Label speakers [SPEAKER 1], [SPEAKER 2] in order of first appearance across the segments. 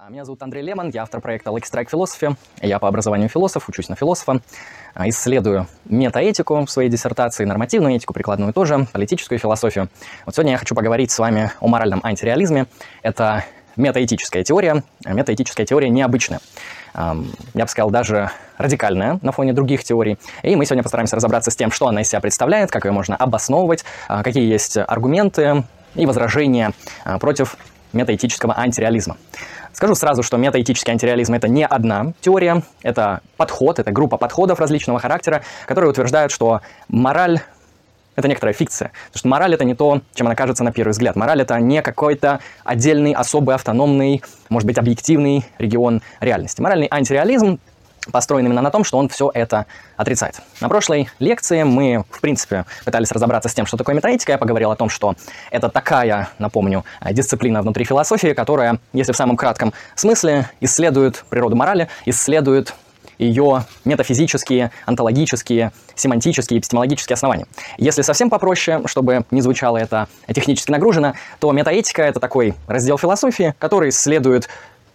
[SPEAKER 1] А, Меня зовут Андрей Лемон, я автор проекта Lucky Strike Philosophy. Я по образованию философ, учусь на философа, а, исследую метаэтику в своей диссертации, нормативную этику, прикладную тоже, политическую философию. Вот сегодня я хочу поговорить с вами о моральном антиреализме. Это метаэтическая теория, а метаэтическая теория необычная. Я бы сказал, даже радикальная на фоне других теорий. И мы сегодня постараемся разобраться с тем, что она из себя представляет, как ее можно обосновывать, какие есть аргументы и возражения против метаэтического антиреализма. Скажу сразу, что метаэтический антиреализм – это не одна теория, это подход, это группа подходов различного характера, которые утверждают, что мораль это некоторая фикция. Потому что мораль это не то, чем она кажется на первый взгляд. Мораль это не какой-то отдельный, особый, автономный, может быть, объективный регион реальности. Моральный антиреализм построен именно на том, что он все это отрицает. На прошлой лекции мы, в принципе, пытались разобраться с тем, что такое метаэтика. Я поговорил о том, что это такая, напомню, дисциплина внутри философии, которая, если в самом кратком смысле, исследует природу морали, исследует ее метафизические, онтологические, семантические, эпистемологические основания. Если совсем попроще, чтобы не звучало это технически нагружено, то метаэтика — это такой раздел философии, который исследует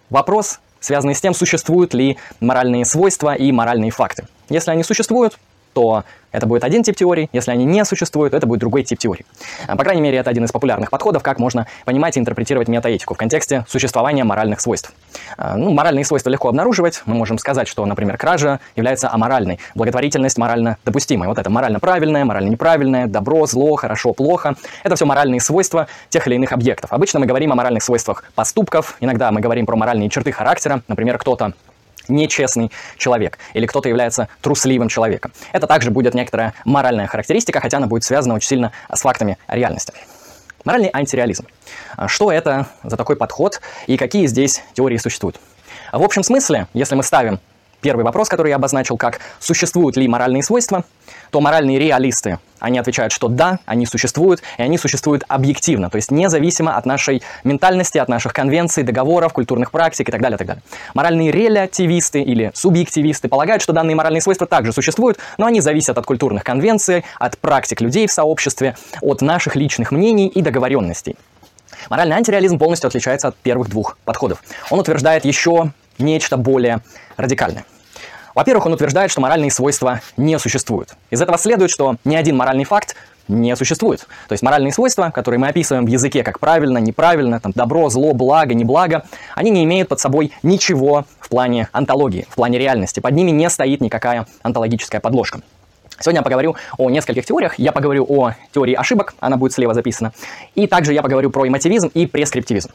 [SPEAKER 1] вопрос, связанный с тем, существуют ли моральные свойства и моральные факты. Если они существуют, то это будет один тип теории, если они не существуют, то это будет другой тип теории. А, По крайней мере, это один из популярных подходов, как можно понимать и интерпретировать метаэтику в контексте существования моральных свойств. А, Ну, моральные свойства легко обнаруживать. Мы можем сказать, что, например, кража является аморальной, благотворительность морально допустимой. Вот это морально правильное, морально неправильное, добро, зло, хорошо, плохо. Это все моральные свойства тех или иных объектов. Обычно мы говорим о моральных свойствах поступков, иногда мы говорим про моральные черты характера. Например, кто-то нечестный человек, или кто-то является трусливым человеком. Это также будет некоторая моральная характеристика, хотя она будет связана очень сильно с фактами реальности. Моральный антиреализм. А Что это за такой подход и какие здесь теории существуют? В общем смысле, если мы ставим первый вопрос, который я обозначил, как существуют ли моральные свойства, то моральные реалисты, они отвечают, что да, они существуют, и они существуют объективно, то есть независимо от нашей ментальности, от наших конвенций, договоров, культурных практик и так далее, так далее. Моральные релятивисты или субъективисты полагают, что данные моральные свойства также существуют, но они зависят от культурных конвенций, от практик людей в сообществе, от наших личных мнений и договоренностей. Моральный антиреализм полностью отличается от первых двух подходов. Он утверждает еще нечто более радикальное. Во-первых, он утверждает, что моральные свойства не существуют. Из этого следует, что ни один моральный факт не существует. То есть моральные свойства, которые мы описываем в языке как правильно, неправильно, там, добро, зло, благо, неблаго, они не имеют под собой ничего в плане онтологии, в плане реальности. Под ними не стоит никакая онтологическая подложка. Сегодня я поговорю о нескольких теориях. Я поговорю о теории ошибок, она будет слева записана. И также я поговорю про эмотивизм и прескриптивизм.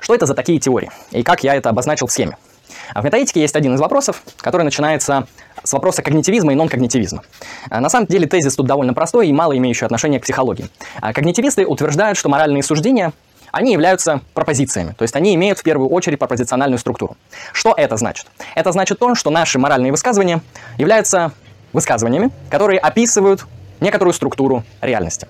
[SPEAKER 1] Что это за такие теории? И как я это обозначил в схеме? А В метаэтике есть один из вопросов, который начинается с вопроса когнитивизма и нон-когнитивизма. А На самом деле тезис тут довольно простой и мало имеющий отношение к психологии. А Когнитивисты утверждают, что моральные суждения они являются пропозициями, то есть они имеют в первую очередь пропозициональную структуру. Что это значит? Это значит то, что наши моральные высказывания являются высказываниями, которые описывают некоторую структуру реальности.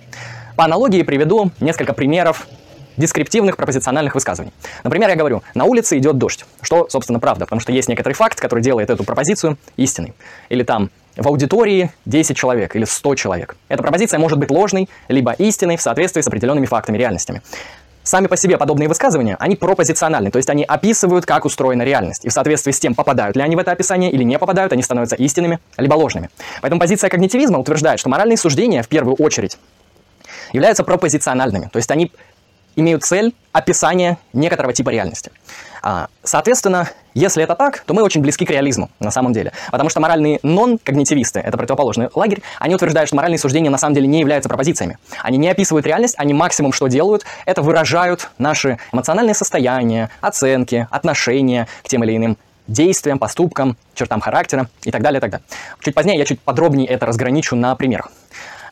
[SPEAKER 1] По аналогии приведу несколько примеров дескриптивных пропозициональных высказываний. Например, я говорю, на улице идет дождь, что, собственно, правда, потому что есть некоторый факт, который делает эту пропозицию истинной. Или там в аудитории 10 человек или 100 человек. Эта пропозиция может быть ложной, либо истинной в соответствии с определенными фактами реальностями. Сами по себе подобные высказывания, они пропозициональны, то есть они описывают, как устроена реальность. И в соответствии с тем, попадают ли они в это описание или не попадают, они становятся истинными, либо ложными. Поэтому позиция когнитивизма утверждает, что моральные суждения, в первую очередь, являются пропозициональными, то есть они имеют цель описания некоторого типа реальности. А, Соответственно, если это так, то мы очень близки к реализму на самом деле. Потому что моральные нон-когнитивисты, это противоположный лагерь, они утверждают, что моральные суждения на самом деле не являются пропозициями. Они не описывают реальность, они максимум что делают, это выражают наши эмоциональные состояния, оценки, отношения к тем или иным действиям, поступкам, чертам характера и так далее, и так далее. Чуть позднее я чуть подробнее это разграничу на примерах.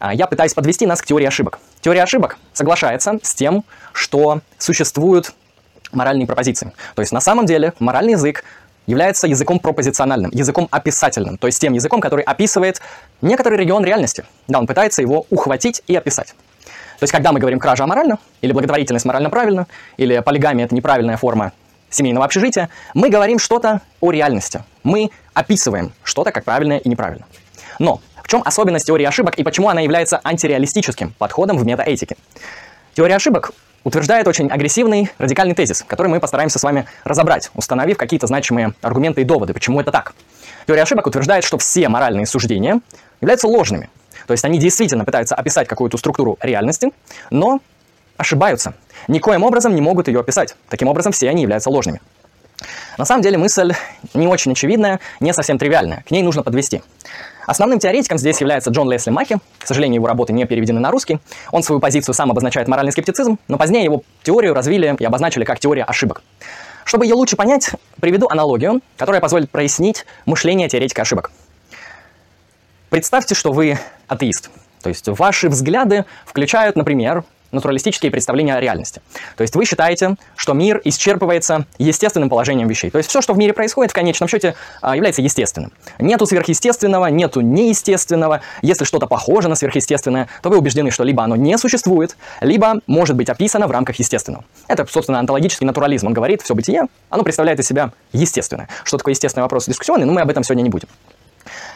[SPEAKER 1] А, Я пытаюсь подвести нас к теории ошибок. Теория ошибок соглашается с тем, что существуют моральные пропозиции. То есть на самом деле моральный язык является языком пропозициональным, языком описательным, то есть тем языком, который описывает некоторый регион реальности. Да, он пытается его ухватить и описать. То есть когда мы говорим кража аморальна, или благотворительность морально правильно, или полигамия – это неправильная форма семейного общежития, мы говорим что-то о реальности. Мы описываем что-то как правильное и неправильно. Но в чем особенность теории ошибок и почему она является антиреалистическим подходом в метаэтике? Теория ошибок утверждает очень агрессивный, радикальный тезис, который мы постараемся с вами разобрать, установив какие-то значимые аргументы и доводы, почему это так. Теория ошибок утверждает, что все моральные суждения являются ложными. То есть они действительно пытаются описать какую-то структуру реальности, но ошибаются. Никоим образом не могут ее описать. Таким образом, все они являются ложными. На самом деле мысль не очень очевидная, не совсем тривиальная. К ней нужно подвести. Основным теоретиком здесь является Джон Лесли Маки. К сожалению, его работы не переведены на русский. Он свою позицию сам обозначает моральный скептицизм, но позднее его теорию развили и обозначили как теория ошибок. Чтобы ее лучше понять, приведу аналогию, которая позволит прояснить мышление теоретика ошибок. Представьте, что вы атеист. То есть ваши взгляды включают, например, натуралистические представления о реальности. То есть вы считаете, что мир исчерпывается естественным положением вещей. То есть все, что в мире происходит, в конечном счете а, является естественным. Нету сверхъестественного, нету неестественного. Если что-то похоже на сверхъестественное, то вы убеждены, что либо оно не существует, либо может быть описано в рамках естественного. Это, собственно, онтологический натурализм. Он говорит, все бытие, оно представляет из себя естественное. Что такое естественный вопрос дискуссионный, но мы об этом сегодня не будем.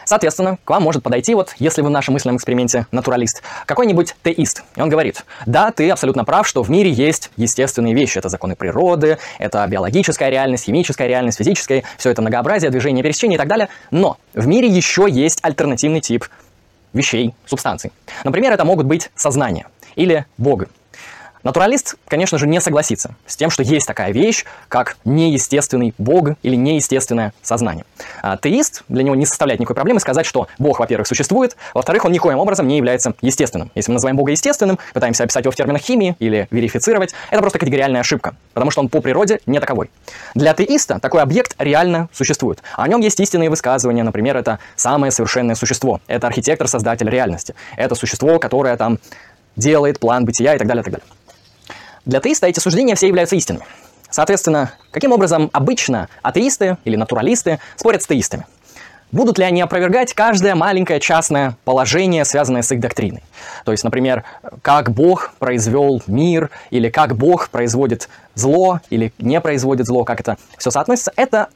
[SPEAKER 1] Соответственно, к вам может подойти, вот, если вы в нашем мысленном эксперименте натуралист, какой-нибудь теист. И он говорит, да, ты абсолютно прав, что в мире есть естественные вещи. Это законы природы, это биологическая реальность, химическая реальность, физическая, все это многообразие, движение, пересечение и так далее. Но в мире еще есть альтернативный тип вещей, субстанций. Например, это могут быть сознание или Бог. Натуралист, конечно же, не согласится с тем, что есть такая вещь, как неестественный Бог или неестественное сознание. А для него не составляет никакой проблемы сказать, что Бог, во-первых, существует, во-вторых, он никоим образом не является естественным. Если мы называем Бога естественным, пытаемся описать его в терминах химии или верифицировать, это просто категориальная ошибка, потому что он по природе не таковой. Для теиста такой объект реально существует. О нем есть истинные высказывания, например, это самое совершенное существо, это архитектор-создатель реальности, это существо, которое там делает план бытия и так далее, и так далее. Для теиста эти суждения все являются истинными. Соответственно, каким образом обычно атеисты или натуралисты спорят с теистами? Будут ли они опровергать каждое маленькое частное положение, связанное с их доктриной? То есть, например, как Бог произвел мир, или как Бог производит зло, или не производит зло, как это все соотносится, это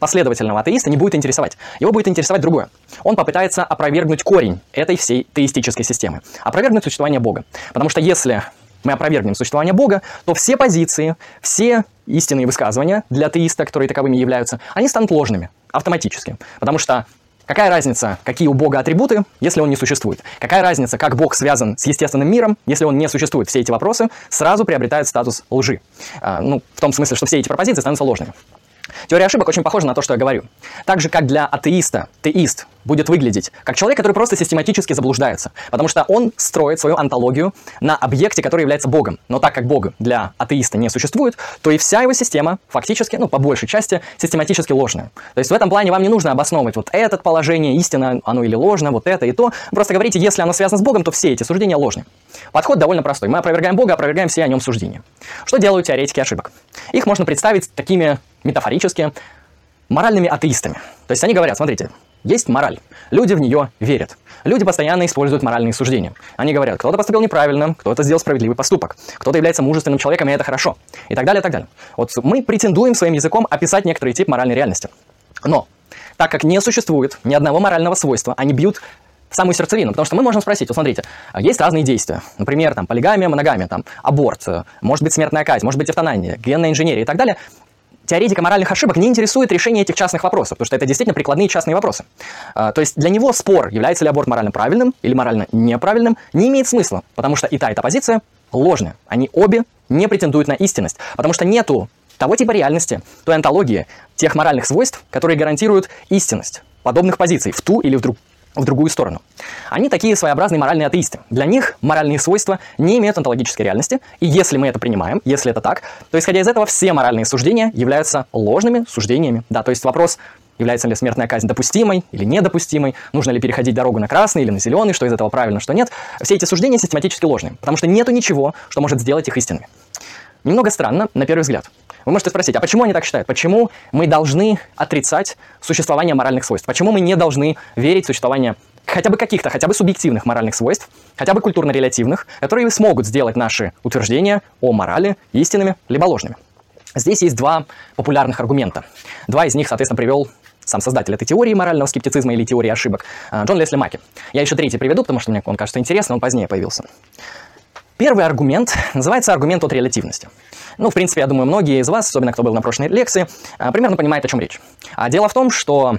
[SPEAKER 1] последовательного атеиста не будет интересовать. Его будет интересовать другое. Он попытается опровергнуть корень этой всей теистической системы. Опровергнуть существование Бога. Потому что если мы опровергнем существование Бога, то все позиции, все истинные высказывания для атеиста, которые таковыми являются, они станут ложными автоматически. Потому что Какая разница, какие у Бога атрибуты, если он не существует? Какая разница, как Бог связан с естественным миром, если он не существует? Все эти вопросы сразу приобретают статус лжи. А, ну, в том смысле, что все эти пропозиции становятся ложными. Теория ошибок очень похожа на то, что я говорю. Так же, как для атеиста, теист будет выглядеть как человек, который просто систематически заблуждается, потому что он строит свою антологию на объекте, который является Богом. Но так как Бог для атеиста не существует, то и вся его система фактически, ну, по большей части, систематически ложная. То есть в этом плане вам не нужно обосновывать вот это положение, истина, оно или ложно, вот это и то. Просто говорите, если оно связано с Богом, то все эти суждения ложны. Подход довольно простой. Мы опровергаем Бога, опровергаем все о нем суждения. Что делают теоретики ошибок? Их можно представить такими метафорически моральными атеистами. То есть они говорят, смотрите, есть мораль. Люди в нее верят. Люди постоянно используют моральные суждения. Они говорят, кто-то поступил неправильно, кто-то сделал справедливый поступок, кто-то является мужественным человеком, и это хорошо. И так далее, и так далее. Вот мы претендуем своим языком описать некоторый тип моральной реальности. Но, так как не существует ни одного морального свойства, они бьют самую сердцевину, потому что мы можем спросить, вот смотрите, есть разные действия, например, там, полигамия, моногамия, там, аборт, может быть смертная казнь, может быть эвтанания, генная инженерия и так далее, теоретика моральных ошибок не интересует решение этих частных вопросов, потому что это действительно прикладные частные вопросы. А, то есть для него спор, является ли аборт морально правильным или морально неправильным, не имеет смысла, потому что и та, и та позиция ложная. Они обе не претендуют на истинность, потому что нету того типа реальности, той антологии, тех моральных свойств, которые гарантируют истинность подобных позиций в ту или в, друг, в другую сторону. Они такие своеобразные моральные атеисты. Для них моральные свойства не имеют онтологической реальности, и если мы это принимаем, если это так, то исходя из этого все моральные суждения являются ложными суждениями. Да, то есть вопрос, является ли смертная казнь допустимой или недопустимой, нужно ли переходить дорогу на красный или на зеленый, что из этого правильно, что нет. Все эти суждения систематически ложные, потому что нету ничего, что может сделать их истинными. Немного странно, на первый взгляд. Вы можете спросить, а почему они так считают? Почему мы должны отрицать существование моральных свойств? Почему мы не должны верить в существование хотя бы каких-то, хотя бы субъективных моральных свойств, хотя бы культурно-релятивных, которые смогут сделать наши утверждения о морали истинными либо ложными? Здесь есть два популярных аргумента. Два из них, соответственно, привел сам создатель этой теории морального скептицизма или теории ошибок, а, Джон Лесли Маки. Я еще третий приведу, потому что мне он кажется интересным, он позднее появился. Первый аргумент называется аргумент от релятивности. Ну, в принципе, я думаю, многие из вас, особенно кто был на прошлой лекции, а, примерно понимают, о чем речь. А дело в том, что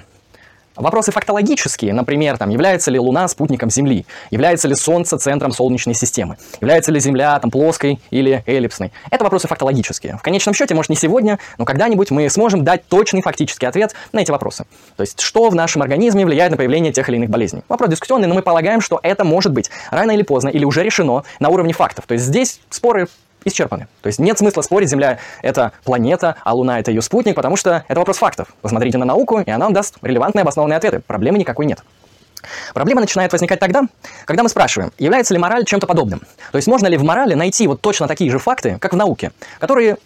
[SPEAKER 1] Вопросы фактологические, например, там, является ли Луна спутником Земли, является ли Солнце центром Солнечной системы, является ли Земля там, плоской или эллипсной. Это вопросы фактологические. В конечном счете, может не сегодня, но когда-нибудь мы сможем дать точный фактический ответ на эти вопросы. То есть, что в нашем организме влияет на появление тех или иных болезней. Вопрос дискуссионный, но мы полагаем, что это может быть рано или поздно или уже решено на уровне фактов. То есть здесь споры исчерпаны. То есть нет смысла спорить, Земля — это планета, а Луна — это ее спутник, потому что это вопрос фактов. Посмотрите на науку, и она вам даст релевантные обоснованные ответы. Проблемы никакой нет. Проблема начинает возникать тогда, когда мы спрашиваем, является ли мораль чем-то подобным. То есть можно ли в морали найти вот точно такие же факты, как в науке, которые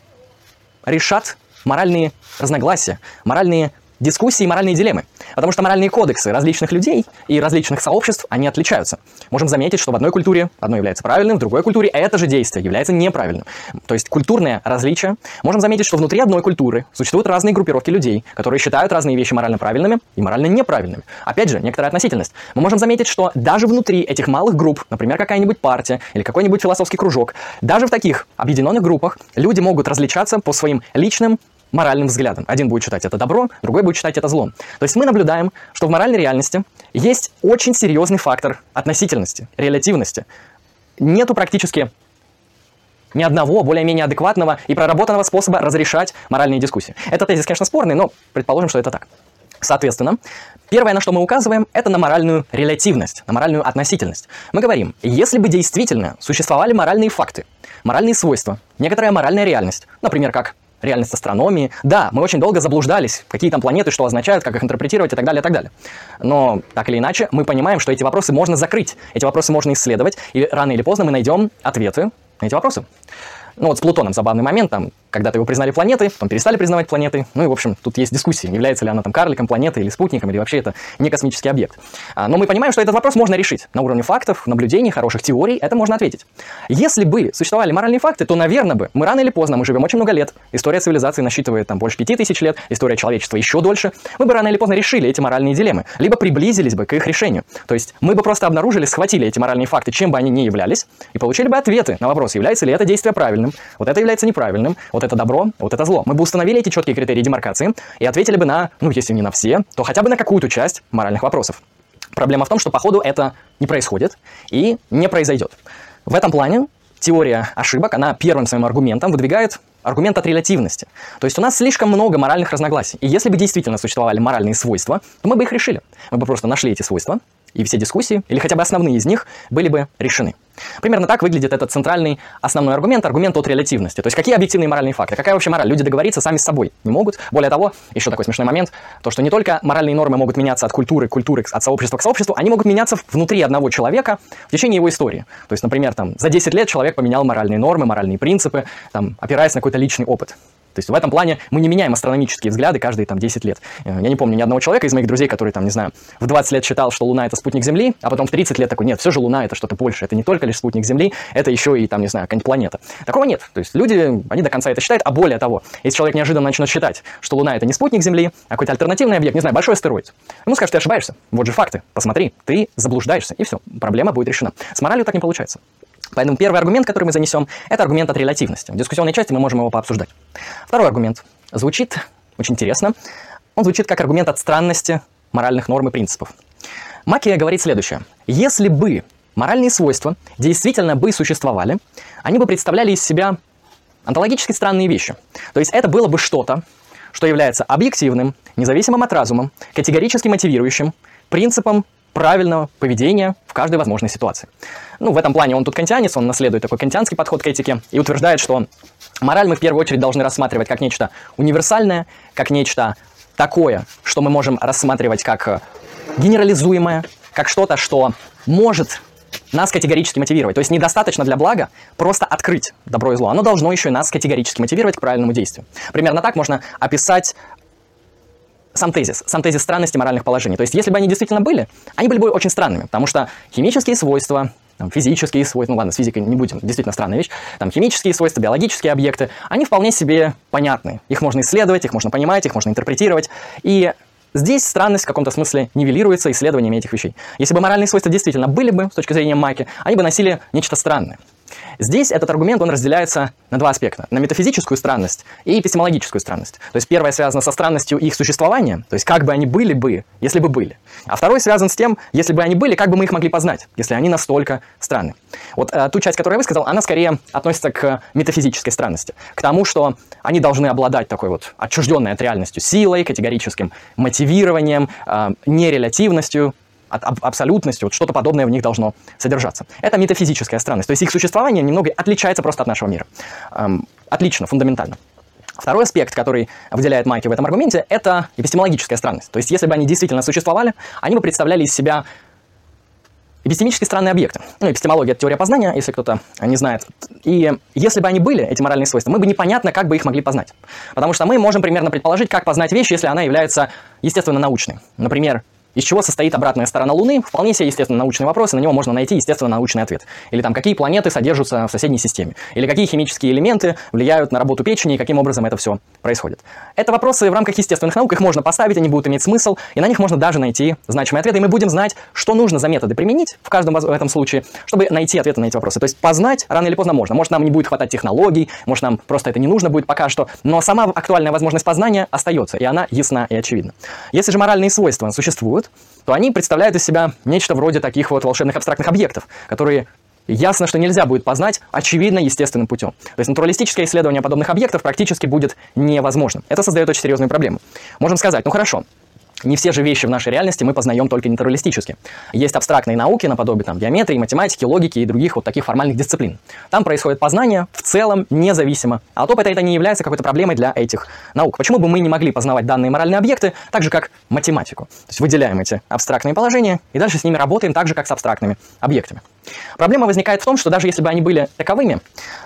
[SPEAKER 1] решат моральные разногласия, моральные дискуссии и моральные дилеммы. Потому что моральные кодексы различных людей и различных сообществ, они отличаются. Можем заметить, что в одной культуре одно является правильным, в другой культуре это же действие является неправильным. То есть культурное различие. Можем заметить, что внутри одной культуры существуют разные группировки людей, которые считают разные вещи морально правильными и морально неправильными. Опять же, некоторая относительность. Мы можем заметить, что даже внутри этих малых групп, например, какая-нибудь партия или какой-нибудь философский кружок, даже в таких объединенных группах люди могут различаться по своим личным моральным взглядом. Один будет считать это добро, другой будет считать это злом. То есть мы наблюдаем, что в моральной реальности есть очень серьезный фактор относительности, релятивности. Нету практически ни одного более-менее адекватного и проработанного способа разрешать моральные дискуссии. Этот тезис, конечно, спорный, но предположим, что это так. Соответственно, первое, на что мы указываем, это на моральную релятивность, на моральную относительность. Мы говорим, если бы действительно существовали моральные факты, моральные свойства, некоторая моральная реальность, например, как реальность астрономии. Да, мы очень долго заблуждались, какие там планеты, что означают, как их интерпретировать и так далее, и так далее. Но так или иначе, мы понимаем, что эти вопросы можно закрыть, эти вопросы можно исследовать, и рано или поздно мы найдем ответы на эти вопросы. Ну вот с Плутоном забавный момент, там когда-то его признали планетой, потом перестали признавать планетой. Ну и, в общем, тут есть дискуссии, является ли она там карликом, планетой или спутником, или вообще это не космический объект. А, но мы понимаем, что этот вопрос можно решить. На уровне фактов, наблюдений, хороших теорий это можно ответить. Если бы существовали моральные факты, то, наверное, бы мы рано или поздно, мы живем очень много лет, история цивилизации насчитывает там больше пяти тысяч лет, история человечества еще дольше, мы бы рано или поздно решили эти моральные дилеммы, либо приблизились бы к их решению. То есть мы бы просто обнаружили, схватили эти моральные факты, чем бы они ни являлись, и получили бы ответы на вопрос, является ли это действие правильным, вот это является неправильным, вот это добро, вот это зло. Мы бы установили эти четкие критерии демаркации и ответили бы на, ну, если не на все, то хотя бы на какую-то часть моральных вопросов. Проблема в том, что по ходу это не происходит и не произойдет. В этом плане теория ошибок, она первым своим аргументом выдвигает аргумент от релятивности. То есть у нас слишком много моральных разногласий. И если бы действительно существовали моральные свойства, то мы бы их решили. Мы бы просто нашли эти свойства, и все дискуссии, или хотя бы основные из них, были бы решены. Примерно так выглядит этот центральный основной аргумент, аргумент от релятивности. То есть какие объективные моральные факты, какая вообще мораль? Люди договориться сами с собой не могут. Более того, еще такой смешной момент, то что не только моральные нормы могут меняться от культуры к культуре, от сообщества к сообществу, они могут меняться внутри одного человека в течение его истории. То есть, например, там, за 10 лет человек поменял моральные нормы, моральные принципы, там, опираясь на какой-то личный опыт. То есть в этом плане мы не меняем астрономические взгляды каждые там 10 лет. Э, я не помню ни одного человека из моих друзей, который там, не знаю, в 20 лет считал, что Луна это спутник Земли, а потом в 30 лет такой, нет, все же Луна это что-то больше, это не только лишь спутник Земли, это еще и там, не знаю, какая-нибудь планета. Такого нет. То есть люди, они до конца это считают, а более того, если человек неожиданно начнет считать, что Луна это не спутник Земли, а какой-то альтернативный объект, не знаю, большой астероид, ему скажут, ты ошибаешься, вот же факты, посмотри, ты заблуждаешься, и все, проблема будет решена. С моралью так не получается. Поэтому первый аргумент, который мы занесем, это аргумент от релятивности. В дискуссионной части мы можем его пообсуждать. Второй аргумент звучит очень интересно. Он звучит как аргумент от странности моральных норм и принципов. Макия говорит следующее. Если бы моральные свойства действительно бы существовали, они бы представляли из себя онтологически странные вещи. То есть это было бы что-то, что является объективным, независимым от разума, категорически мотивирующим, принципом правильного поведения в каждой возможной ситуации. Ну, в этом плане он тут кантианец, он наследует такой кантианский подход к этике и утверждает, что мораль мы в первую очередь должны рассматривать как нечто универсальное, как нечто такое, что мы можем рассматривать как э, генерализуемое, как что-то, что может нас категорически мотивировать. То есть недостаточно для блага просто открыть добро и зло. Оно должно еще и нас категорически мотивировать к правильному действию. Примерно так можно описать сам тезис, сам тезис странности моральных положений. То есть, если бы они действительно были, они были бы очень странными, потому что химические свойства, там, физические свойства, ну ладно, с физикой не будем, действительно странная вещь, там химические свойства, биологические объекты, они вполне себе понятны. Их можно исследовать, их можно понимать, их можно интерпретировать. И Здесь странность в каком-то смысле нивелируется исследованиями этих вещей. Если бы моральные свойства действительно были бы, с точки зрения Маки, они бы носили нечто странное. Здесь этот аргумент, он разделяется на два аспекта. На метафизическую странность и эпистемологическую странность. То есть первое связано со странностью их существования, то есть как бы они были бы, если бы были. А второй связан с тем, если бы они были, как бы мы их могли познать, если они настолько странны. Вот э, ту часть, которую я высказал, она скорее относится к метафизической странности. К тому, что они должны обладать такой вот отчужденной от реальностью силой, категорическим мотивированием, э, нерелятивностью, от аб абсолютностью, вот что-то подобное в них должно содержаться. Это метафизическая странность, то есть их существование немного отличается просто от нашего мира. Эм, отлично, фундаментально. Второй аспект, который выделяет Майки в этом аргументе, это эпистемологическая странность. То есть, если бы они действительно существовали, они бы представляли из себя эпистемически странные объекты. Ну, эпистемология – это теория познания, если кто-то не знает. И если бы они были, эти моральные свойства, мы бы непонятно, как бы их могли познать. Потому что мы можем примерно предположить, как познать вещь, если она является естественно научной. Например, из чего состоит обратная сторона Луны? Вполне себе, естественно, научный вопрос, и на него можно найти, естественно, научный ответ. Или там, какие планеты содержатся в соседней системе? Или какие химические элементы влияют на работу печени, и каким образом это все происходит? Это вопросы в рамках естественных наук, их можно поставить, они будут иметь смысл, и на них можно даже найти значимые ответы, и мы будем знать, что нужно за методы применить в каждом в этом случае, чтобы найти ответы на эти вопросы. То есть познать рано или поздно можно. Может, нам не будет хватать технологий, может, нам просто это не нужно будет пока что, но сама актуальная возможность познания остается, и она ясна и очевидна. Если же моральные свойства существуют, то они представляют из себя нечто вроде таких вот волшебных абстрактных объектов, которые ясно, что нельзя будет познать очевидно естественным путем. То есть натуралистическое исследование подобных объектов практически будет невозможным. Это создает очень серьезную проблему. Можем сказать, ну хорошо, не все же вещи в нашей реальности мы познаем только натуралистически. Есть абстрактные науки, наподобие там, геометрии, математики, логики и других вот таких формальных дисциплин. Там происходит познание в целом независимо. А от опыта это не является какой-то проблемой для этих наук. Почему бы мы не могли познавать данные моральные объекты так же, как математику? То есть выделяем эти абстрактные положения и дальше с ними работаем так же, как с абстрактными объектами. Проблема возникает в том, что даже если бы они были таковыми,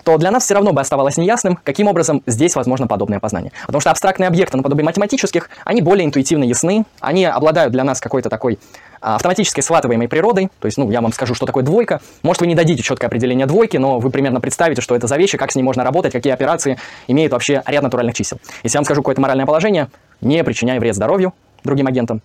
[SPEAKER 1] то для нас все равно бы оставалось неясным, каким образом здесь возможно подобное познание. Потому что абстрактные объекты, наподобие математических, они более интуитивно ясны, они обладают для нас какой-то такой а, автоматически схватываемой природой. То есть, ну, я вам скажу, что такое двойка. Может, вы не дадите четкое определение двойки, но вы примерно представите, что это за вещи, как с ней можно работать, какие операции имеют вообще ряд натуральных чисел. Если я вам скажу какое-то моральное положение, не причиняя вред здоровью другим агентам,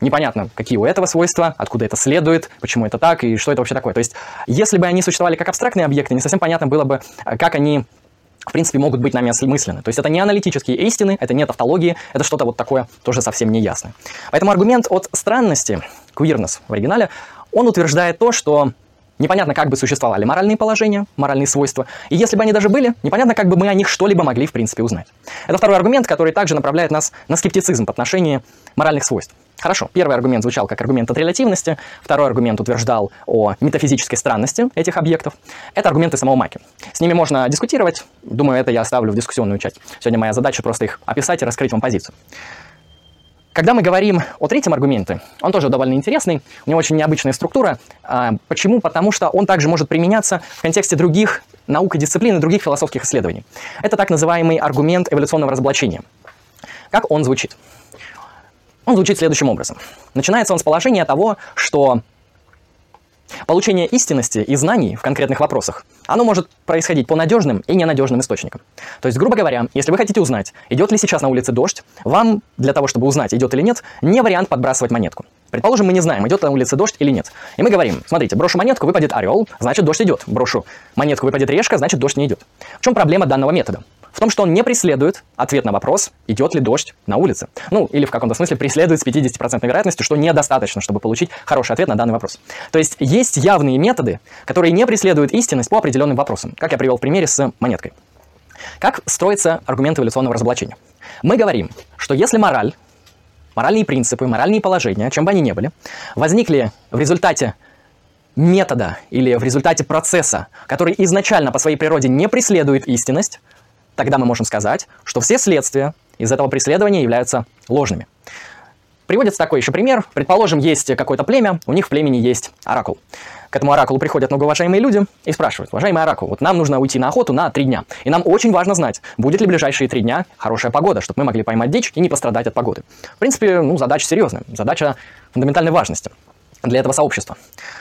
[SPEAKER 1] Непонятно, какие у этого свойства, откуда это следует, почему это так и что это вообще такое. То есть, если бы они существовали как абстрактные объекты, не совсем понятно было бы, как они в принципе, могут быть нами осмыслены. То есть это не аналитические истины, это не тавтологии, это что-то вот такое тоже совсем не ясное. Поэтому аргумент от странности, queerness в оригинале, он утверждает то, что непонятно, как бы существовали моральные положения, моральные свойства, и если бы они даже были, непонятно, как бы мы о них что-либо могли, в принципе, узнать. Это второй аргумент, который также направляет нас на скептицизм по отношению моральных свойств. Хорошо, первый аргумент звучал как аргумент от релятивности, второй аргумент утверждал о метафизической странности этих объектов. Это аргументы самого Маки. С ними можно дискутировать, думаю, это я оставлю в дискуссионную часть. Сегодня моя задача просто их описать и раскрыть вам позицию. Когда мы говорим о третьем аргументе, он тоже довольно интересный, у него очень необычная структура. А, почему? Потому что он также может применяться в контексте других наук и дисциплин и других философских исследований. Это так называемый аргумент эволюционного разоблачения. Как он звучит? Он звучит следующим образом. Начинается он с положения того, что Получение истинности и знаний в конкретных вопросах, оно может происходить по надежным и ненадежным источникам. То есть, грубо говоря, если вы хотите узнать, идет ли сейчас на улице дождь, вам для того, чтобы узнать, идет или нет, не вариант подбрасывать монетку. Предположим, мы не знаем, идет на улице дождь или нет. И мы говорим, смотрите, брошу монетку, выпадет орел, значит дождь идет. Брошу монетку, выпадет решка, значит дождь не идет. В чем проблема данного метода? В том, что он не преследует ответ на вопрос, идет ли дождь на улице. Ну, или в каком-то смысле преследует с 50% вероятностью, что недостаточно, чтобы получить хороший ответ на данный вопрос. То есть есть явные методы, которые не преследуют истинность по определенным вопросам, как я привел в примере с монеткой. Как строится аргумент эволюционного разоблачения? Мы говорим, что если мораль, моральные принципы, моральные положения, чем бы они ни были, возникли в результате метода или в результате процесса, который изначально по своей природе не преследует истинность, тогда мы можем сказать, что все следствия из этого преследования являются ложными. Приводится такой еще пример. Предположим, есть какое-то племя, у них в племени есть оракул. К этому оракулу приходят многоуважаемые люди и спрашивают, уважаемый оракул, вот нам нужно уйти на охоту на три дня, и нам очень важно знать, будет ли ближайшие три дня хорошая погода, чтобы мы могли поймать дичь и не пострадать от погоды. В принципе, ну, задача серьезная, задача фундаментальной важности для этого сообщества.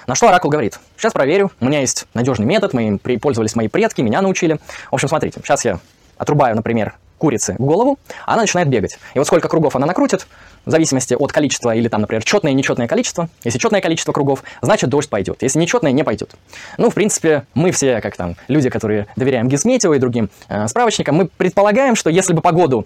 [SPEAKER 1] На что Оракул говорит, сейчас проверю, у меня есть надежный метод, мы им пользовались мои предки, меня научили. В общем, смотрите, сейчас я отрубаю, например, курицы голову, она начинает бегать. И вот сколько кругов она накрутит, в зависимости от количества, или там, например, четное и нечетное количество. Если четное количество кругов, значит дождь пойдет. Если нечетное, не пойдет. Ну, в принципе, мы все, как там, люди, которые доверяем Гизметео и другим э, справочникам, мы предполагаем, что если бы погоду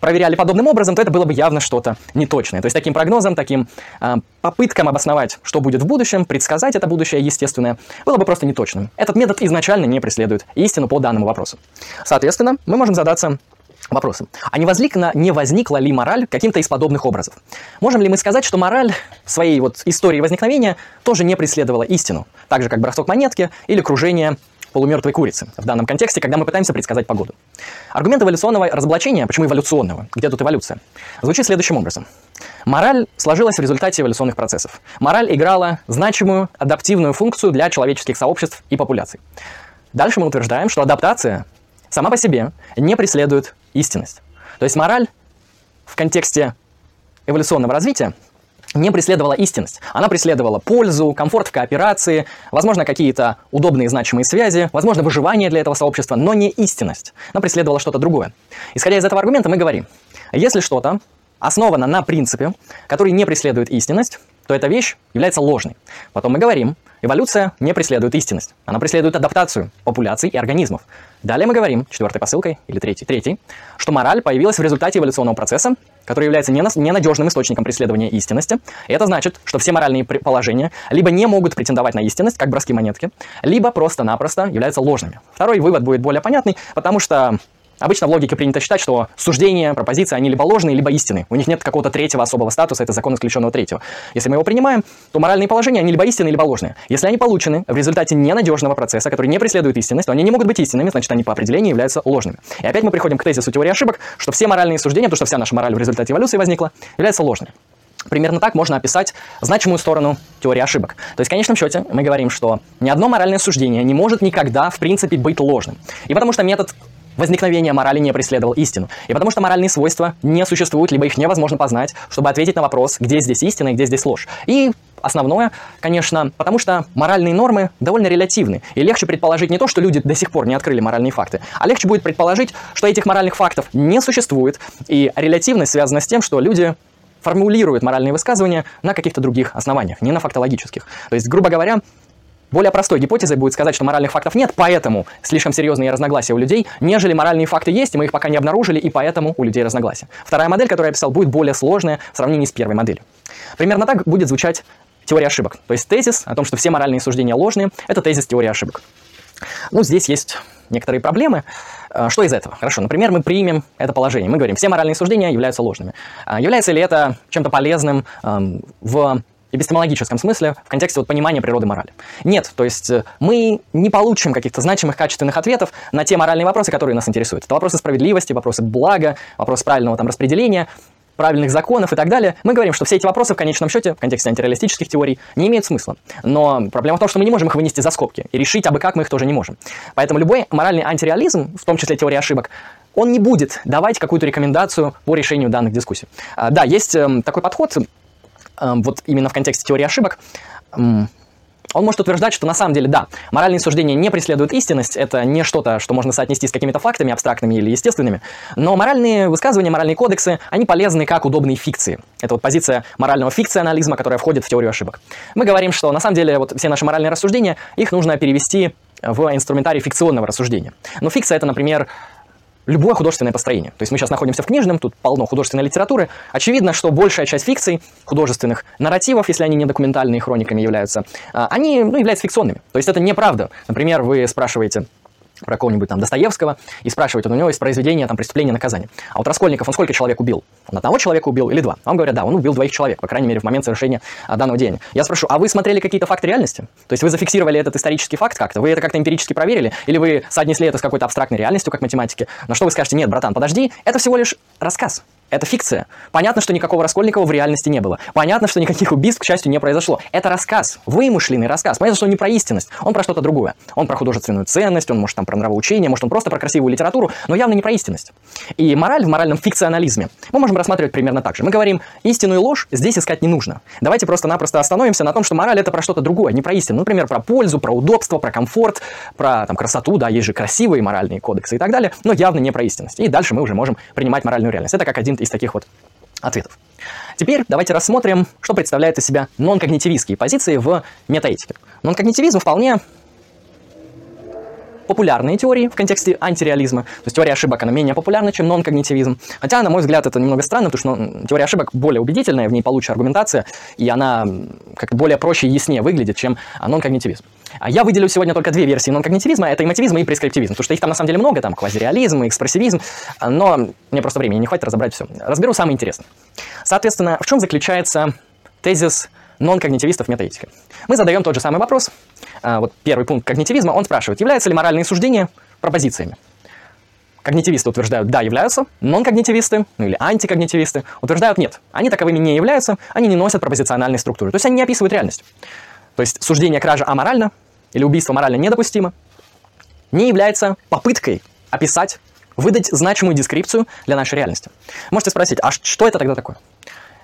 [SPEAKER 1] проверяли подобным образом, то это было бы явно что-то неточное. То есть таким прогнозом, таким э, попыткам обосновать, что будет в будущем, предсказать это будущее естественное, было бы просто неточным. Этот метод изначально не преследует истину по данному вопросу. Соответственно, мы можем задаться вопросом. А не возникла, не возникла ли мораль каким-то из подобных образов? Можем ли мы сказать, что мораль в своей вот истории возникновения тоже не преследовала истину? Так же, как бросок монетки или кружение полумертвой курицы в данном контексте, когда мы пытаемся предсказать погоду. Аргумент эволюционного разоблачения, почему эволюционного, где тут эволюция, звучит следующим образом. Мораль сложилась в результате эволюционных процессов. Мораль играла значимую адаптивную функцию для человеческих сообществ и популяций. Дальше мы утверждаем, что адаптация сама по себе не преследует истинность. То есть мораль в контексте эволюционного развития не преследовала истинность. Она преследовала пользу, комфорт в кооперации, возможно, какие-то удобные значимые связи, возможно, выживание для этого сообщества, но не истинность. Она преследовала что-то другое. Исходя из этого аргумента мы говорим, если что-то основано на принципе, который не преследует истинность, то эта вещь является ложной. Потом мы говорим, эволюция не преследует истинность. Она преследует адаптацию популяций и организмов. Далее мы говорим, четвертой посылкой, или третий, третий, что мораль появилась в результате эволюционного процесса, который является ненадежным источником преследования истинности. И это значит, что все моральные положения либо не могут претендовать на истинность, как броски монетки, либо просто-напросто являются ложными. Второй вывод будет более понятный, потому что Обычно в логике принято считать, что суждения, пропозиции, они либо ложные, либо истины. У них нет какого-то третьего особого статуса, это закон исключенного третьего. Если мы его принимаем, то моральные положения, они либо истинные, либо ложные. Если они получены в результате ненадежного процесса, который не преследует истинность, то они не могут быть истинными, значит, они по определению являются ложными. И опять мы приходим к тезису теории ошибок, что все моральные суждения, потому что вся наша мораль в результате эволюции возникла, являются ложными. Примерно так можно описать значимую сторону теории ошибок. То есть в конечном счете мы говорим, что ни одно моральное суждение не может никогда, в принципе, быть ложным. И потому что метод возникновения морали не преследовал истину. И потому что моральные свойства не существуют, либо их невозможно познать, чтобы ответить на вопрос, где здесь истина и где здесь ложь. И основное, конечно, потому что моральные нормы довольно релятивны. И легче предположить не то, что люди до сих пор не открыли моральные факты, а легче будет предположить, что этих моральных фактов не существует. И релятивность связана с тем, что люди формулируют моральные высказывания на каких-то других основаниях, не на фактологических. То есть, грубо говоря, более простой гипотезой будет сказать, что моральных фактов нет, поэтому слишком серьезные разногласия у людей, нежели моральные факты есть, и мы их пока не обнаружили, и поэтому у людей разногласия. Вторая модель, которую я описал, будет более сложная в сравнении с первой моделью. Примерно так будет звучать теория ошибок. То есть тезис о том, что все моральные суждения ложные, это тезис теории ошибок. Ну, здесь есть некоторые проблемы. А, что из этого? Хорошо, например, мы примем это положение. Мы говорим, все моральные суждения являются ложными. А, является ли это чем-то полезным в эпистемологическом смысле, в контексте вот понимания природы морали. Нет, то есть э, мы не получим каких-то значимых, качественных ответов на те моральные вопросы, которые нас интересуют. Это вопросы справедливости, вопросы блага, вопросы правильного там распределения, правильных законов и так далее, мы говорим, что все эти вопросы в конечном счете, в контексте антиреалистических теорий, не имеют смысла. Но проблема в том, что мы не можем их вынести за скобки, и решить абы как мы их тоже не можем. Поэтому любой моральный антиреализм, в том числе теория ошибок, он не будет давать какую-то рекомендацию по решению данных дискуссий. А, да, есть эм, такой подход, вот именно в контексте теории ошибок, он может утверждать, что на самом деле, да, моральные суждения не преследуют истинность, это не что-то, что можно соотнести с какими-то фактами абстрактными или естественными, но моральные высказывания, моральные кодексы, они полезны как удобные фикции. Это вот позиция морального фикционализма, которая входит в теорию ошибок. Мы говорим, что на самом деле вот все наши моральные рассуждения, их нужно перевести в инструментарий фикционного рассуждения. Но фикция это, например, любое художественное построение. То есть мы сейчас находимся в книжном, тут полно художественной литературы. Очевидно, что большая часть фикций, художественных нарративов, если они не документальные хрониками являются, а, они ну, являются фикционными. То есть это неправда. Например, вы спрашиваете, про какого-нибудь там Достоевского и спрашивают, у него есть произведение там преступление наказания. А вот Раскольников, он сколько человек убил? Он одного человека убил или два? А он говорит, да, он убил двоих человек, по крайней мере, в момент совершения а, данного деяния. Я спрошу, а вы смотрели какие-то факты реальности? То есть вы зафиксировали этот исторический факт как-то? Вы это как-то эмпирически проверили? Или вы соотнесли это с какой-то абстрактной реальностью, как математики? На что вы скажете, нет, братан, подожди, это всего лишь рассказ. Это фикция. Понятно, что никакого Раскольникова в реальности не было. Понятно, что никаких убийств, к счастью, не произошло. Это рассказ, вымышленный рассказ. Понятно, что он не про истинность, он про что-то другое. Он про художественную ценность, он может там про нравоучение, может он просто про красивую литературу, но явно не про истинность. И мораль в моральном фикционализме мы можем рассматривать примерно так же. Мы говорим, истину и ложь здесь искать не нужно. Давайте просто-напросто остановимся на том, что мораль это про что-то другое, не про истину. Например, про пользу, про удобство, про комфорт, про там, красоту, да, есть же красивые моральные кодексы и так далее, но явно не про истинность. И дальше мы уже можем принимать моральную реальность. Это как один из таких вот ответов. Теперь давайте рассмотрим, что представляет из себя нон-когнитивистские позиции в метаэтике. Нон-когнитивизм вполне популярные теории в контексте антиреализма. То есть теория ошибок, она менее популярна, чем нон-когнитивизм. Хотя, на мой взгляд, это немного странно, потому что ну, теория ошибок более убедительная, в ней получше аргументация, и она как-то более проще и яснее выглядит, чем нон-когнитивизм. А я выделю сегодня только две версии нон-когнитивизма, это эмотивизм и прескриптивизм, потому что их там на самом деле много, там квазиреализм, экспрессивизм, но мне просто времени не хватит разобрать все. Разберу самое интересное. Соответственно, в чем заключается тезис нон-когнитивистов метаэтики? Мы задаем тот же самый вопрос, а, вот первый пункт когнитивизма, он спрашивает, являются ли моральные суждения пропозициями? Когнитивисты утверждают, да, являются. Нон-когнитивисты, ну или антикогнитивисты, утверждают, нет. Они таковыми не являются, они не носят пропозициональной структуры. То есть они не описывают реальность. То есть суждение кража аморально или убийство морально недопустимо не является попыткой описать, выдать значимую дескрипцию для нашей реальности. Можете спросить, а что это тогда такое?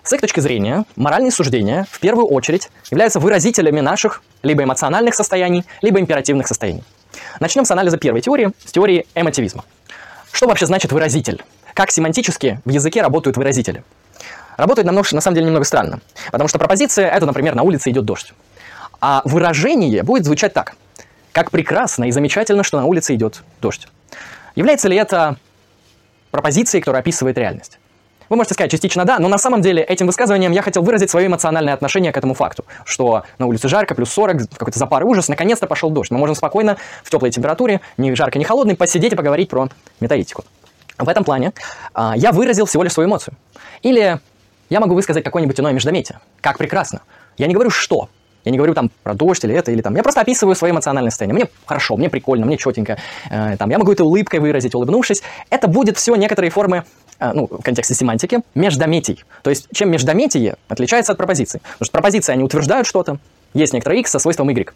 [SPEAKER 1] С их точки зрения, моральные суждения в первую очередь являются выразителями наших либо эмоциональных состояний, либо императивных состояний. Начнем с анализа первой теории, с теории эмотивизма. Что вообще значит выразитель? Как семантически в языке работают выразители? Намного, на самом деле немного странно, потому что пропозиция – это, например, на улице идет дождь. А выражение будет звучать так. Как прекрасно и замечательно, что на улице идет дождь. Является ли это пропозицией, которая описывает реальность? Вы можете сказать частично да, но на самом деле этим высказыванием я хотел выразить свое эмоциональное отношение к этому факту, что на улице жарко, плюс 40, какой-то запар и ужас, наконец-то пошел дождь. Мы можем спокойно в теплой температуре, не жарко, не холодной, посидеть и поговорить про метаэтику. В этом плане а, я выразил всего лишь свою эмоцию. Или я могу высказать какое-нибудь иное междометие. Как прекрасно. Я не говорю что. Я не говорю там про дождь или это, или там. Я просто описываю свое эмоциональное состояние. Мне хорошо, мне прикольно, мне четенько. Э, там, я могу это улыбкой выразить, улыбнувшись. Это будет все некоторые формы Э, ну, в контексте семантики, междометий. То есть, чем междометие отличается от пропозиции? Потому что пропозиции, они утверждают что-то, есть некоторый x со свойством y.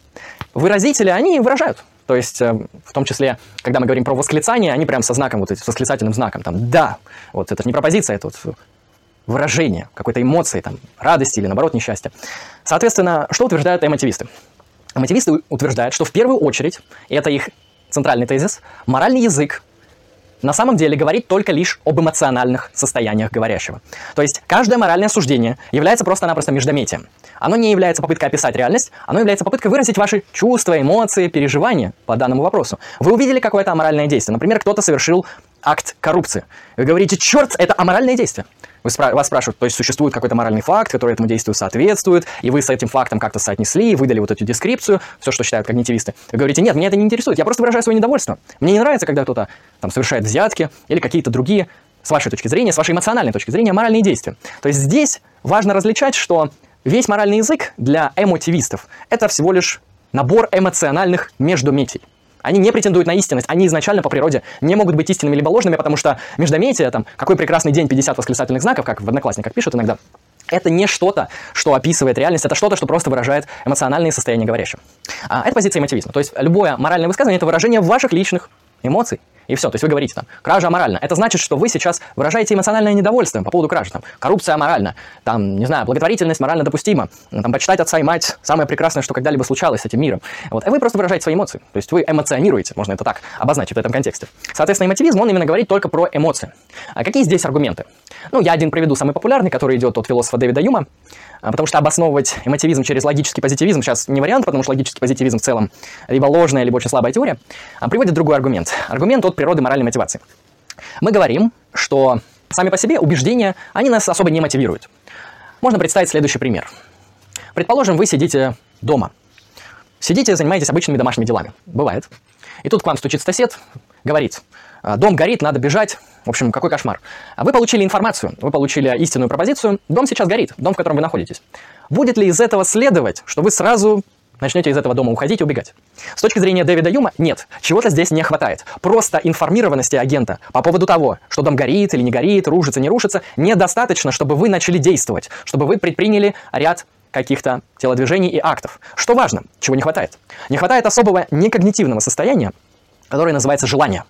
[SPEAKER 1] Выразители, они выражают. То есть, э, в том числе, когда мы говорим про восклицание, они прям со знаком, вот с восклицательным знаком, там, да, вот это не пропозиция, это вот выражение какой-то эмоции, там, радости или, наоборот, несчастья. Соответственно, что утверждают эмотивисты? Эмотивисты утверждают, что в первую очередь, и это их центральный тезис, моральный язык на самом деле говорит только лишь об эмоциональных состояниях говорящего. То есть каждое моральное суждение является просто-напросто междометием. Оно не является попыткой описать реальность, оно является попыткой выразить ваши чувства, эмоции, переживания по данному вопросу. Вы увидели какое-то аморальное действие. Например, кто-то совершил акт коррупции. Вы говорите, черт, это аморальное действие. Вы спра- вас спрашивают, то есть существует какой-то моральный факт, который этому действию соответствует, и вы с этим фактом как-то соотнесли, выдали вот эту дескрипцию, все, что считают когнитивисты. Вы говорите, нет, меня это не интересует, я просто выражаю свое недовольство. Мне не нравится, когда кто-то там совершает взятки или какие-то другие, с вашей точки зрения, с вашей эмоциональной точки зрения, моральные действия. То есть здесь важно различать, что весь моральный язык для эмотивистов – это всего лишь набор эмоциональных междометий. Они не претендуют на истинность, они изначально по природе не могут быть истинными либо ложными, потому что междометие, там, какой прекрасный день, 50 восклицательных знаков, как в Одноклассниках пишут иногда, это не что-то, что описывает реальность, это что-то, что просто выражает эмоциональные состояния говорящего. А, это позиция эмотивизма. То есть любое моральное высказывание – это выражение ваших личных эмоций, и все. То есть вы говорите там, кража аморальна. Это значит, что вы сейчас выражаете эмоциональное недовольство по поводу кражи. Там, коррупция аморальна. Там, не знаю, благотворительность морально допустима. Там, почитать отца и мать – самое прекрасное, что когда-либо случалось с этим миром. Вот. И вы просто выражаете свои эмоции. То есть вы эмоционируете, можно это так обозначить в этом контексте. Соответственно, эмотивизм, он именно говорит только про эмоции. А какие здесь аргументы? Ну, я один приведу самый популярный, который идет от философа Дэвида Юма. А, потому что обосновывать эмотивизм через логический позитивизм сейчас не вариант, потому что логический позитивизм в целом либо ложная, либо очень слабая теория, а приводит другой аргумент. Аргумент от природы моральной мотивации. Мы говорим, что сами по себе убеждения, они нас особо не мотивируют. Можно представить следующий пример. Предположим, вы сидите дома. Сидите, занимаетесь обычными домашними делами. Бывает. И тут к вам стучит сосед, говорит, «А, дом горит, надо бежать. В общем, какой кошмар. А вы получили информацию, вы получили истинную пропозицию, дом сейчас горит, дом, в котором вы находитесь. Будет ли из этого следовать, что вы сразу начнете из этого дома уходить и убегать. С точки зрения Дэвида Юма, нет, чего-то здесь не хватает. Просто информированности агента по поводу того, что дом горит или не горит, рушится, не рушится, недостаточно, чтобы вы начали действовать, чтобы вы предприняли ряд каких-то телодвижений и актов. Что важно, чего не хватает? Не хватает особого некогнитивного состояния, которое называется желание.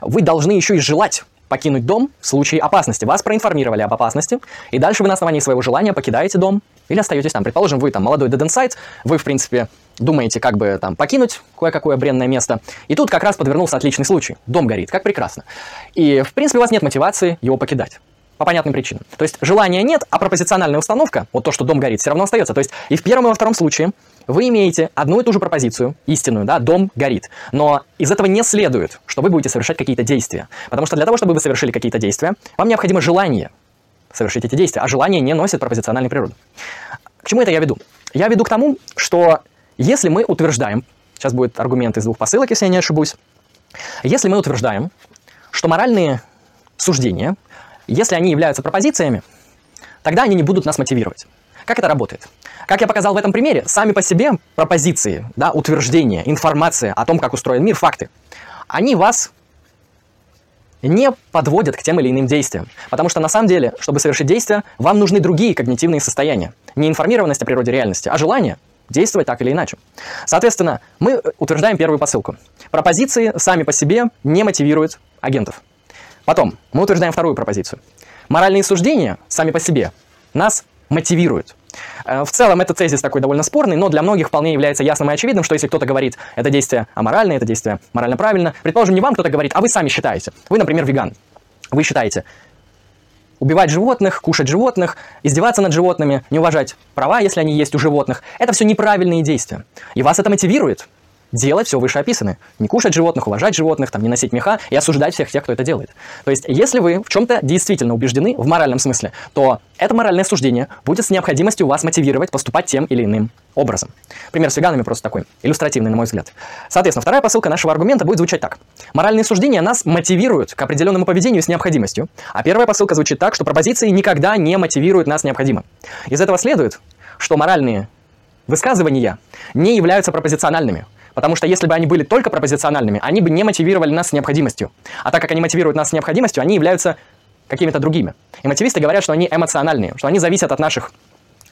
[SPEAKER 1] Вы должны еще и желать покинуть дом в случае опасности. Вас проинформировали об опасности, и дальше вы на основании своего желания покидаете дом или остаетесь там. Предположим, вы там молодой dead inside, вы, в принципе, думаете, как бы там покинуть кое-какое бренное место, и тут как раз подвернулся отличный случай. Дом горит, как прекрасно. И, в принципе, у вас нет мотивации его покидать. По понятным причинам. То есть желания нет, а пропозициональная установка, вот то, что дом горит, все равно остается. То есть и в первом, и во втором случае вы имеете одну и ту же пропозицию, истинную, да, дом горит. Но из этого не следует, что вы будете совершать какие-то действия. Потому что для того, чтобы вы совершили какие-то действия, вам необходимо желание совершить эти действия, а желание не носит пропозициональной природы. К чему это я веду? Я веду к тому, что если мы утверждаем, сейчас будет аргумент из двух посылок, если я не ошибусь, если мы утверждаем, что моральные суждения, если они являются пропозициями, тогда они не будут нас мотивировать. Как это работает? Как я показал в этом примере, сами по себе пропозиции, да, утверждения, информация о том, как устроен мир, факты, они вас не подводят к тем или иным действиям. Потому что на самом деле, чтобы совершить действие, вам нужны другие когнитивные состояния. Не информированность о природе реальности, а желание действовать так или иначе. Соответственно, мы утверждаем первую посылку. Пропозиции сами по себе не мотивируют агентов. Потом, мы утверждаем вторую пропозицию. Моральные суждения сами по себе нас мотивируют. Э, в целом, этот тезис такой довольно спорный, но для многих вполне является ясным и очевидным, что если кто-то говорит, это действие аморально, это действие морально правильно, предположим, не вам кто-то говорит, а вы сами считаете. Вы, например, веган. Вы считаете, убивать животных, кушать животных, издеваться над животными, не уважать права, если они есть у животных, это все неправильные действия. И вас это мотивирует делать все вышеописанное. Не кушать животных, уважать животных, там, не носить меха и осуждать всех тех, кто это делает. То есть, если вы в чем-то действительно убеждены, в моральном смысле, то это моральное суждение будет с необходимостью вас мотивировать поступать тем или иным образом. Пример с веганами просто такой, иллюстративный, на мой взгляд. Соответственно, вторая посылка нашего аргумента будет звучать так. Моральные суждения нас мотивируют к определенному поведению с необходимостью, а первая посылка звучит так, что пропозиции никогда не мотивируют нас необходимо. Из этого следует, что моральные высказывания не являются пропозициональными, Потому что если бы они были только пропозициональными, они бы не мотивировали нас с необходимостью. А так как они мотивируют нас с необходимостью, они являются какими-то другими. И мотивисты говорят, что они эмоциональные, что они зависят от наших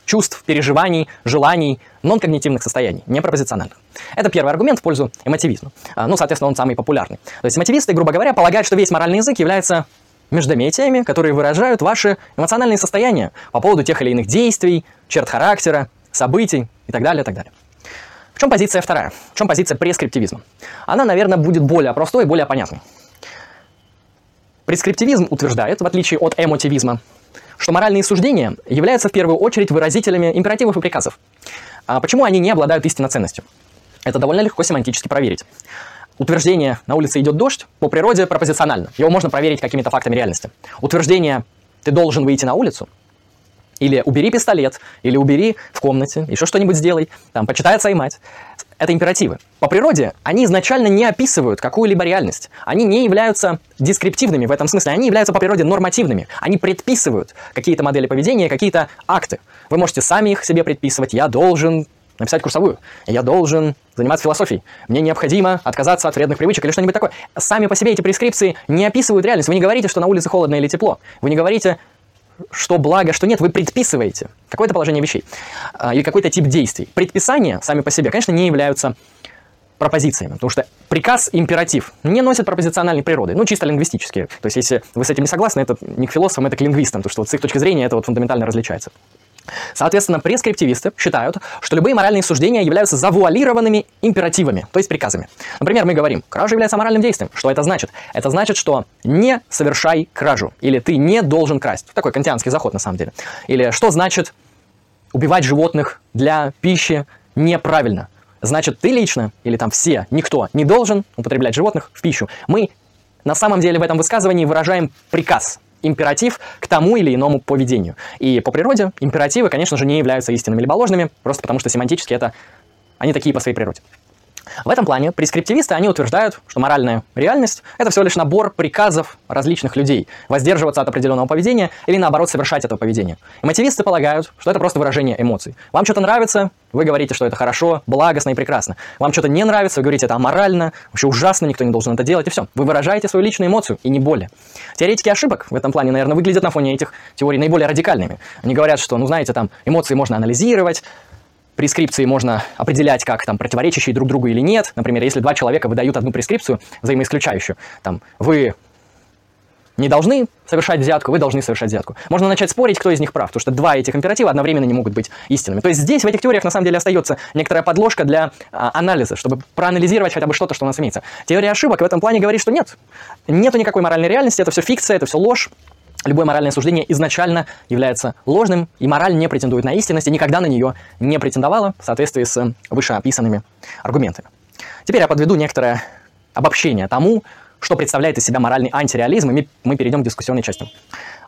[SPEAKER 1] чувств, переживаний, желаний, нон-когнитивных состояний, не пропозициональных. Это первый аргумент в пользу эмотивизма. А, ну, соответственно, он самый популярный. То есть эмотивисты, грубо говоря, полагают, что весь моральный язык является междометиями, которые выражают ваши эмоциональные состояния по поводу тех или иных действий, черт характера, событий и так далее, и так далее. В чем позиция вторая? В чем позиция прескриптивизма? Она, наверное, будет более простой и более понятной. Прескриптивизм утверждает, в отличие от эмотивизма, что моральные суждения являются в первую очередь выразителями императивов и приказов. А почему они не обладают истинной ценностью? Это довольно легко семантически проверить. Утверждение «на улице идет дождь» по природе пропозиционально. Его можно проверить какими-то фактами реальности. Утверждение «ты должен выйти на улицу» Или убери пистолет, или убери в комнате, еще что-нибудь сделай, там, почитай отца и мать. Это императивы. По природе они изначально не описывают какую-либо реальность. Они не являются дескриптивными в этом смысле, они являются по природе нормативными. Они предписывают какие-то модели поведения, какие-то акты. Вы можете сами их себе предписывать. Я должен написать курсовую. Я должен заниматься философией. Мне необходимо отказаться от вредных привычек или что-нибудь такое. Сами по себе эти прескрипции не описывают реальность. Вы не говорите, что на улице холодно или тепло. Вы не говорите, что благо, что нет, вы предписываете какое-то положение вещей а, или какой-то тип действий. Предписания сами по себе, конечно, не являются пропозициями, потому что приказ, императив не носит пропозициональной природы, ну, чисто лингвистически. То есть, если вы с этим не согласны, это не к философам, это к лингвистам, потому что вот с их точки зрения это вот фундаментально различается. Соответственно, прескриптивисты считают, что любые моральные суждения являются завуалированными императивами, то есть приказами. Например, мы говорим, кража является моральным действием. Что это значит? Это значит, что не совершай кражу, или ты не должен красть. Такой кантианский заход на самом деле. Или что значит убивать животных для пищи неправильно? Значит, ты лично, или там все, никто не должен употреблять животных в пищу. Мы на самом деле в этом высказывании выражаем приказ, императив к тому или иному поведению. И по природе императивы, конечно же, не являются истинными либо ложными, просто потому что семантически это они такие по своей природе. В этом плане прескриптивисты, они утверждают, что моральная реальность – это всего лишь набор приказов различных людей воздерживаться от определенного поведения или, наоборот, совершать это поведение. И мотивисты полагают, что это просто выражение эмоций. Вам что-то нравится, вы говорите, что это хорошо, благостно и прекрасно. Вам что-то не нравится, вы говорите, это аморально, вообще ужасно, никто не должен это делать, и все. Вы выражаете свою личную эмоцию, и не более. Теоретики ошибок в этом плане, наверное, выглядят на фоне этих теорий наиболее радикальными. Они говорят, что, ну, знаете, там, эмоции можно анализировать, прескрипции можно определять как там противоречащие друг другу или нет. Например, если два человека выдают одну прескрипцию взаимоисключающую, там вы не должны совершать взятку, вы должны совершать взятку. Можно начать спорить, кто из них прав, потому что два этих императива одновременно не могут быть истинными. То есть здесь, в этих теориях, на самом деле, остается некоторая подложка для а, анализа, чтобы проанализировать хотя бы что-то, что у нас имеется. Теория ошибок в этом плане говорит, что нет. Нету никакой моральной реальности, это все фикция, это все ложь. Любое моральное суждение изначально является ложным, и мораль не претендует на истинность и никогда на нее не претендовала в соответствии с вышеописанными аргументами. Теперь я подведу некоторое обобщение тому, что представляет из себя моральный антиреализм, и мы перейдем к дискуссионной части.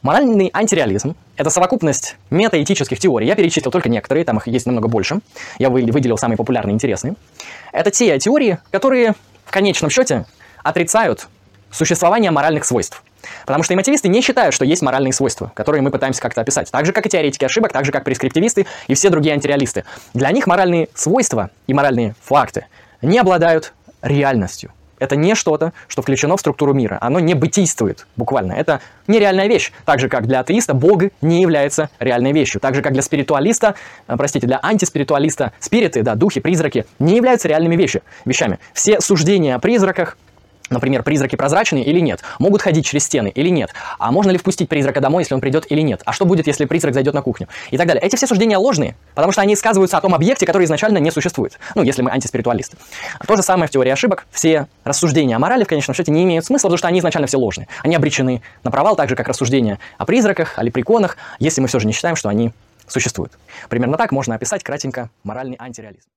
[SPEAKER 1] Моральный антиреализм – это совокупность метаэтических теорий. Я перечислил только некоторые, там их есть намного больше. Я выделил самые популярные и интересные. Это те теории, которые в конечном счете отрицают существование моральных свойств. Потому что эмотивисты не считают, что есть моральные свойства, которые мы пытаемся как-то описать. Так же, как и теоретики ошибок, так же, как прескриптивисты и все другие антиреалисты. Для них моральные свойства и моральные факты не обладают реальностью. Это не что-то, что включено в структуру мира. Оно не бытийствует буквально. Это нереальная вещь. Так же, как для атеиста Бог не является реальной вещью. Так же, как для спиритуалиста, э, простите, для антиспиритуалиста спириты, да, духи, призраки не являются реальными вещи, вещами. Все суждения о призраках, Например, призраки прозрачные или нет? Могут ходить через стены или нет? А можно ли впустить призрака домой, если он придет или нет? А что будет, если призрак зайдет на кухню? И так далее. Эти все суждения ложные, потому что они сказываются о том объекте, который изначально не существует. Ну, если мы антиспиритуалисты. То же самое в теории ошибок. Все рассуждения о морали в конечном счете не имеют смысла, потому что они изначально все ложные. Они обречены на провал, так же, как рассуждения о призраках, о лепреконах, если мы все же не считаем, что они существуют. Примерно так можно описать кратенько моральный антиреализм.